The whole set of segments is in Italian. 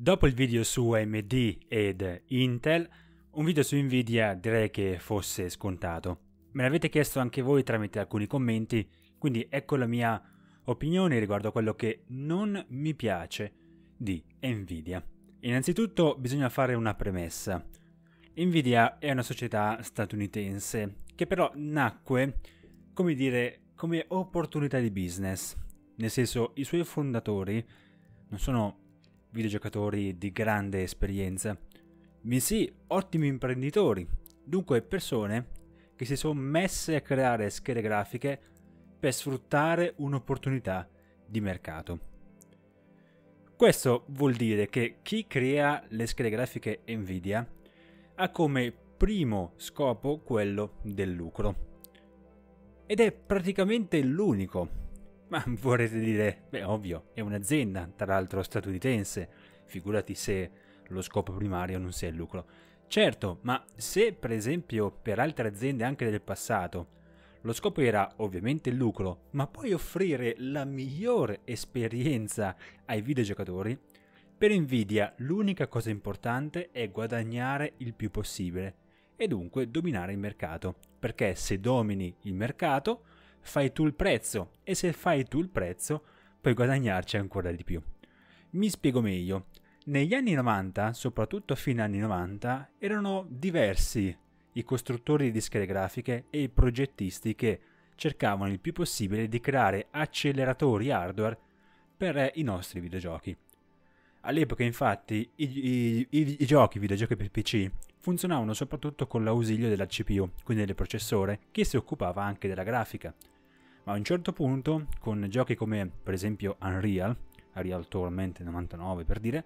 Dopo il video su AMD ed Intel, un video su Nvidia direi che fosse scontato. Me l'avete chiesto anche voi tramite alcuni commenti, quindi ecco la mia opinione riguardo a quello che non mi piace di Nvidia. Innanzitutto bisogna fare una premessa. Nvidia è una società statunitense che però nacque, come dire, come opportunità di business. Nel senso, i suoi fondatori non sono videogiocatori di grande esperienza, bensì ottimi imprenditori, dunque persone che si sono messe a creare schede grafiche per sfruttare un'opportunità di mercato. Questo vuol dire che chi crea le schede grafiche Nvidia ha come primo scopo quello del lucro. Ed è praticamente l'unico. Ma vorrete dire, beh ovvio, è un'azienda, tra l'altro statunitense, figurati se lo scopo primario non sia il lucro. Certo, ma se per esempio per altre aziende anche del passato lo scopo era ovviamente il lucro, ma poi offrire la migliore esperienza ai videogiocatori, per Nvidia l'unica cosa importante è guadagnare il più possibile e dunque dominare il mercato, perché se domini il mercato fai tu il prezzo e se fai tu il prezzo puoi guadagnarci ancora di più. Mi spiego meglio. Negli anni 90, soprattutto a fine anni 90, erano diversi i costruttori di schede grafiche e i progettisti che cercavano il più possibile di creare acceleratori hardware per i nostri videogiochi. All'epoca infatti i, i, i, i giochi videogiochi per PC funzionavano soprattutto con l'ausilio della CPU, quindi del processore, che si occupava anche della grafica. Ma a un certo punto, con giochi come per esempio Unreal, Unreal Tournament 99 per dire,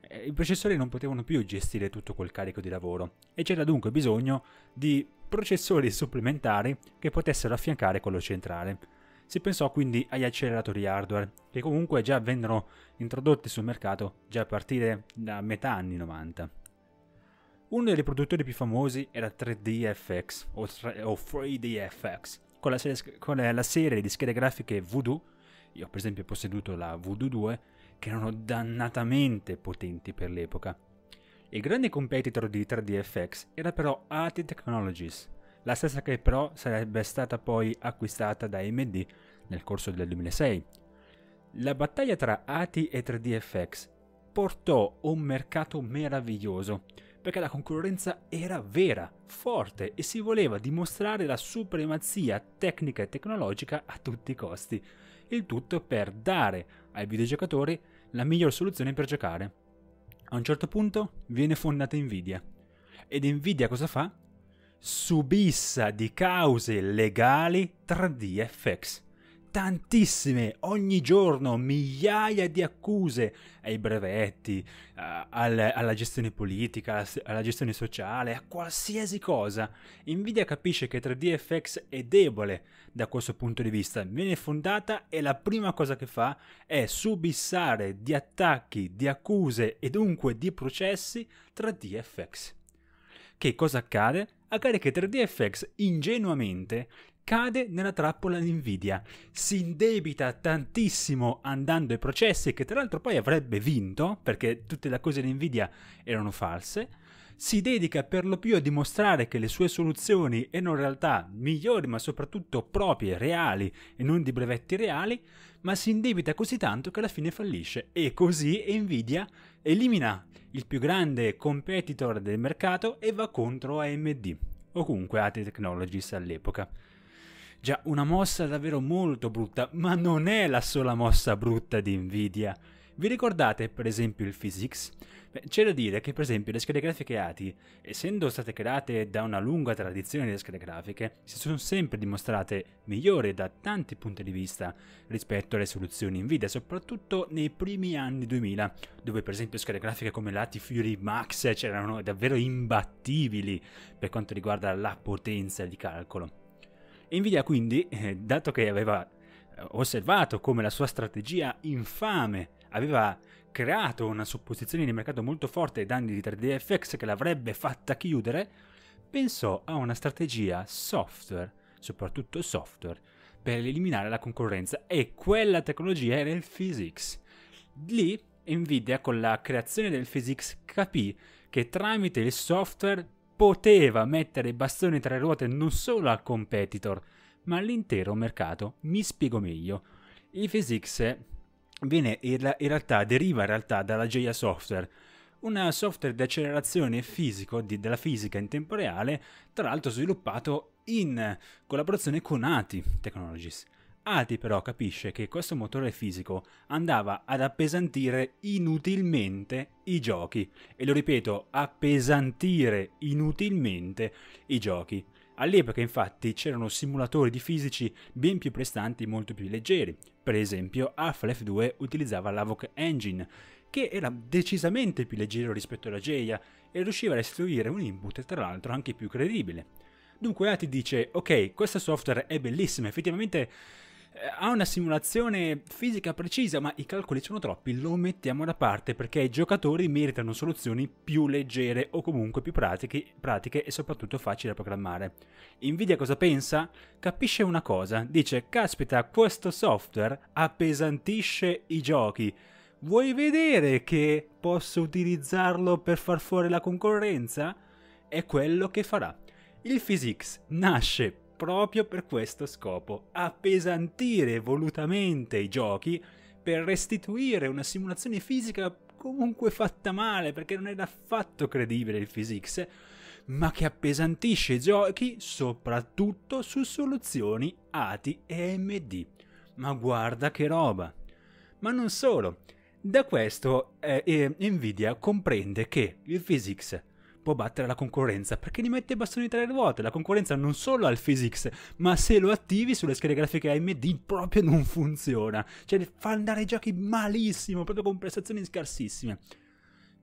eh, i processori non potevano più gestire tutto quel carico di lavoro e c'era dunque bisogno di processori supplementari che potessero affiancare quello centrale si pensò quindi agli acceleratori hardware, che comunque già vennero introdotti sul mercato già a partire da metà anni 90. Uno dei produttori più famosi era 3DFX o, 3DFX, con la, serie, con la serie di schede grafiche Voodoo, io per esempio ho posseduto la Voodoo 2, che erano dannatamente potenti per l'epoca. Il grande competitor di 3DFX era però AT Technologies, la stessa che però sarebbe stata poi acquistata da AMD nel corso del 2006. La battaglia tra ATI e 3DFX portò un mercato meraviglioso, perché la concorrenza era vera, forte e si voleva dimostrare la supremazia tecnica e tecnologica a tutti i costi, il tutto per dare ai videogiocatori la miglior soluzione per giocare. A un certo punto viene fondata Nvidia. Ed Nvidia cosa fa? subissa di cause legali 3DFX. Tantissime, ogni giorno, migliaia di accuse ai brevetti, uh, al, alla gestione politica, alla gestione sociale, a qualsiasi cosa. Nvidia capisce che 3DFX è debole da questo punto di vista, viene fondata e la prima cosa che fa è subissare di attacchi, di accuse e dunque di processi 3DFX. Che cosa accade? Accade che 3DFX ingenuamente cade nella trappola di Nvidia, si indebita tantissimo andando ai processi che tra l'altro poi avrebbe vinto perché tutte le accuse di Nvidia erano false, si dedica per lo più a dimostrare che le sue soluzioni erano in realtà migliori ma soprattutto proprie, reali e non di brevetti reali, ma si indebita così tanto che alla fine fallisce. E così Nvidia elimina il più grande competitor del mercato e va contro AMD o comunque AT Technologies all'epoca. Già, una mossa davvero molto brutta, ma non è la sola mossa brutta di Nvidia. Vi ricordate per esempio il Physics? Beh, c'è da dire che per esempio le schede grafiche ATI, essendo state create da una lunga tradizione delle schede grafiche, si sono sempre dimostrate migliori da tanti punti di vista rispetto alle soluzioni Nvidia, soprattutto nei primi anni 2000, dove per esempio schede grafiche come l'ATI Fury Max c'erano davvero imbattibili per quanto riguarda la potenza di calcolo. Nvidia quindi, eh, dato che aveva eh, osservato come la sua strategia infame aveva creato una supposizione di mercato molto forte ai danni di 3DFX che l'avrebbe fatta chiudere, pensò a una strategia software, soprattutto software, per eliminare la concorrenza e quella tecnologia era il physics. Lì Nvidia con la creazione del PhysX capì che tramite il software poteva mettere bastoni tra le ruote non solo al competitor, ma all'intero mercato. Mi spiego meglio. Il PhysX viene in, realtà, deriva in realtà dalla Geia Software, un software di accelerazione fisico di, della fisica in tempo reale, tra l'altro sviluppato in collaborazione con ATI Technologies. ATI però capisce che questo motore fisico andava ad appesantire inutilmente i giochi. E lo ripeto, appesantire inutilmente i giochi. All'epoca infatti c'erano simulatori di fisici ben più prestanti e molto più leggeri. Per esempio Half-Life 2 utilizzava l'Avoc Engine, che era decisamente più leggero rispetto alla Geia e riusciva a restituire un input tra l'altro anche più credibile. Dunque ATI dice, ok, questo software è bellissimo, effettivamente ha una simulazione fisica precisa, ma i calcoli sono troppi, lo mettiamo da parte perché i giocatori meritano soluzioni più leggere o comunque più pratiche, pratiche e soprattutto facili da programmare. Nvidia cosa pensa? Capisce una cosa, dice, caspita, questo software appesantisce i giochi. Vuoi vedere che posso utilizzarlo per far fuori la concorrenza? È quello che farà. Il PhysX nasce proprio per questo scopo, appesantire volutamente i giochi per restituire una simulazione fisica comunque fatta male perché non era affatto credibile il physics, ma che appesantisce i giochi soprattutto su soluzioni ATI e AMD. Ma guarda che roba! Ma non solo, da questo eh, eh, Nvidia comprende che il physics può battere la concorrenza perché gli mette i bastoni tra le ruote. La concorrenza non solo ha il physics, ma se lo attivi sulle schede grafiche AMD proprio non funziona. Cioè fa andare i giochi malissimo, proprio con prestazioni scarsissime.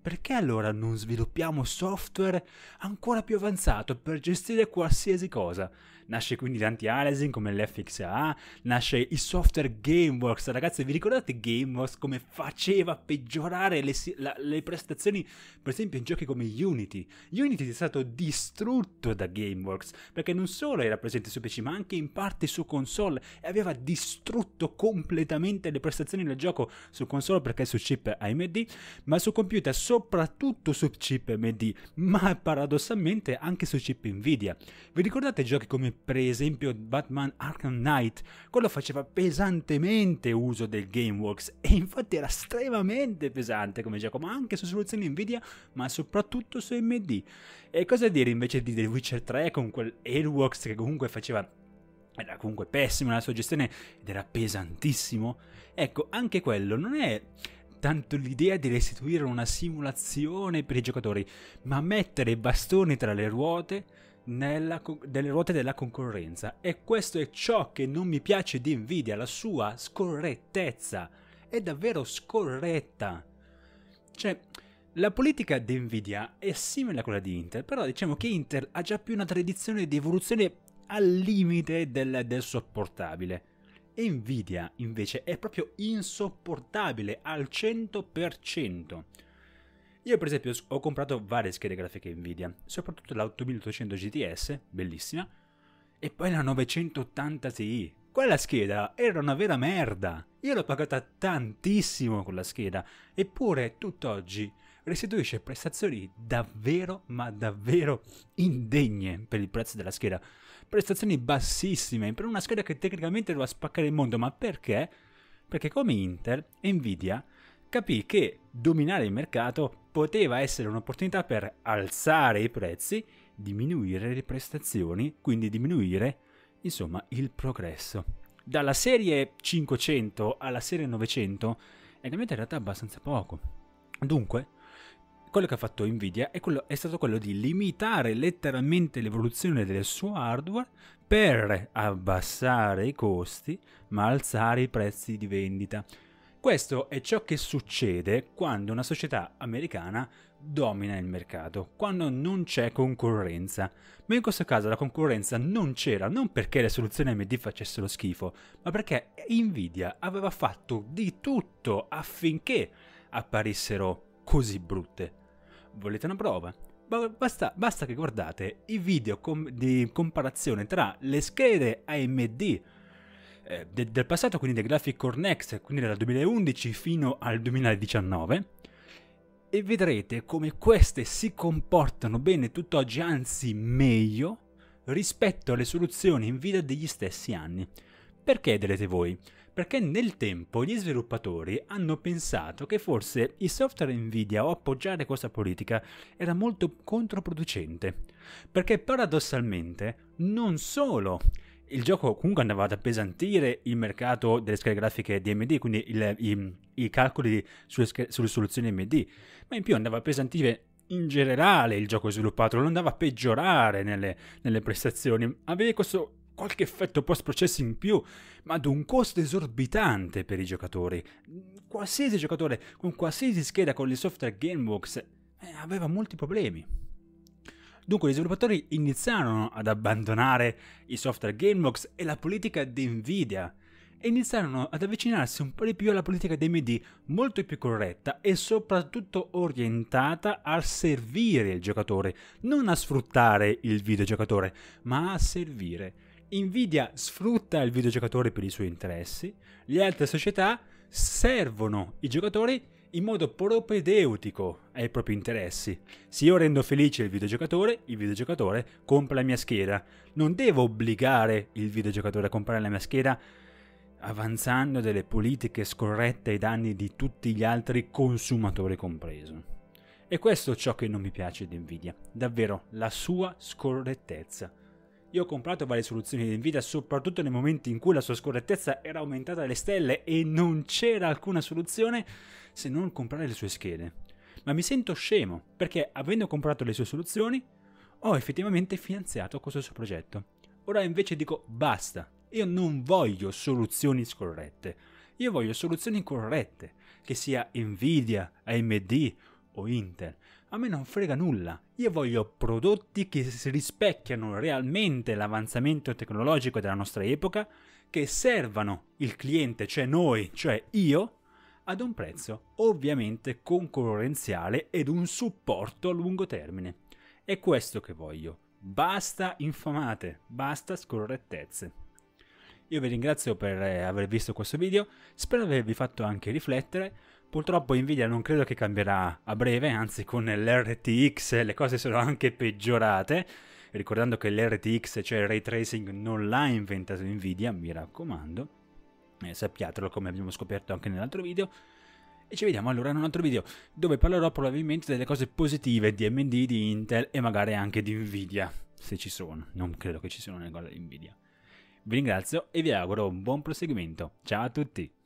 Perché allora non sviluppiamo software ancora più avanzato per gestire qualsiasi cosa? Nasce quindi l'anti-aliasing come l'FXA, nasce il software GameWorks. Ragazzi, vi ricordate GameWorks come faceva peggiorare le, la, le prestazioni, per esempio in giochi come Unity? Unity è stato distrutto da GameWorks perché non solo era presente su PC ma anche in parte su console e aveva distrutto completamente le prestazioni del gioco su console perché su chip AMD, ma su computer soprattutto su chip AMD, ma paradossalmente anche su chip Nvidia. Vi ricordate giochi come per esempio Batman Arkham Knight, quello faceva pesantemente uso del Gameworks e infatti era estremamente pesante come gioco, ma anche su soluzioni Nvidia, ma soprattutto su AMD. E cosa dire invece di The Witcher 3 con quel Airworks che comunque faceva era comunque pessimo nella sua gestione ed era pesantissimo. Ecco, anche quello non è tanto l'idea di restituire una simulazione per i giocatori, ma mettere i bastoni tra le ruote nella, delle ruote della concorrenza. E questo è ciò che non mi piace di Nvidia, la sua scorrettezza. È davvero scorretta. Cioè, la politica di Nvidia è simile a quella di Intel, però diciamo che Intel ha già più una tradizione di evoluzione al limite del, del sopportabile. Nvidia invece è proprio insopportabile al 100%. Io per esempio ho comprato varie schede grafiche Nvidia, soprattutto la 8800 GTS, bellissima, e poi la 980 Ti. Quella scheda era una vera merda. Io l'ho pagata tantissimo quella scheda, eppure tutt'oggi restituisce prestazioni davvero, ma davvero indegne per il prezzo della scheda. Prestazioni bassissime per una scheda che tecnicamente doveva spaccare il mondo, ma perché? Perché come Intel, Nvidia capì che dominare il mercato poteva essere un'opportunità per alzare i prezzi, diminuire le prestazioni, quindi diminuire, insomma, il progresso. Dalla serie 500 alla serie 900 è cambiato in abbastanza poco. Dunque, quello che ha fatto Nvidia è, quello, è, stato quello di limitare letteralmente l'evoluzione del suo hardware per abbassare i costi ma alzare i prezzi di vendita. Questo è ciò che succede quando una società americana domina il mercato, quando non c'è concorrenza. Ma in questo caso la concorrenza non c'era non perché le soluzioni AMD facessero schifo, ma perché Nvidia aveva fatto di tutto affinché apparissero così brutte. Volete una prova? Basta, basta che guardate i video com- di comparazione tra le schede AMD eh, de- del passato, quindi del Graphic Core Next, quindi dal 2011 fino al 2019, e vedrete come queste si comportano bene tutt'oggi, anzi meglio, rispetto alle soluzioni Nvidia degli stessi anni. Perché direte voi? Perché nel tempo gli sviluppatori hanno pensato che forse il software Nvidia o appoggiare questa politica era molto controproducente. Perché paradossalmente non solo il gioco comunque andava ad appesantire il mercato delle schede grafiche di AMD, quindi il, i, i, calcoli sulle, sulle soluzioni AMD, ma in più andava a appesantire in generale il gioco sviluppato, non andava a peggiorare nelle, nelle prestazioni, aveva questo qualche effetto post processi in più, ma ad un costo esorbitante per i giocatori. Qualsiasi giocatore con qualsiasi scheda con il software Gamebox eh, aveva molti problemi. Dunque gli sviluppatori iniziarono ad abbandonare i software Gamebox e la politica di Nvidia e iniziarono ad avvicinarsi un po' di più alla politica di AMD, molto più corretta e soprattutto orientata a servire il giocatore, non a sfruttare il videogiocatore, ma a servire. Nvidia sfrutta il videogiocatore per i suoi interessi, le altre società servono i giocatori in modo propedeutico ai propri interessi. Se io rendo felice il videogiocatore, il videogiocatore compra la mia scheda. Non devo obbligare il videogiocatore a comprare la mia scheda avanzando delle politiche scorrette ai danni di tutti gli altri consumatori compreso. E questo è ciò che non mi piace di Nvidia, davvero la sua scorrettezza. Io ho comprato varie soluzioni di Nvidia soprattutto nei momenti in cui la sua scorrettezza era aumentata alle stelle e non c'era alcuna soluzione se non comprare le sue schede. Ma mi sento scemo perché avendo comprato le sue soluzioni ho effettivamente finanziato questo suo progetto. Ora invece dico basta, io non voglio soluzioni scorrette, io voglio soluzioni corrette, che sia Nvidia, AMD o Intel. A me non frega nulla, io voglio prodotti che rispecchiano realmente l'avanzamento tecnologico della nostra epoca, che servano il cliente, cioè noi, cioè io, ad un prezzo ovviamente concorrenziale ed un supporto a lungo termine. È questo che voglio. Basta infamate, basta scorrettezze. Io vi ringrazio per eh, aver visto questo video, spero di avervi fatto anche riflettere. Purtroppo Nvidia non credo che cambierà a breve, anzi con l'RTX le cose sono anche peggiorate. Ricordando che l'RTX, cioè il ray tracing, non l'ha inventato Nvidia, mi raccomando. Eh, sappiatelo come abbiamo scoperto anche nell'altro video. E ci vediamo allora in un altro video dove parlerò probabilmente delle cose positive di AMD, di Intel e magari anche di Nvidia, se ci sono. Non credo che ci siano nelle cose di Nvidia. Vi ringrazio e vi auguro un buon proseguimento. Ciao a tutti!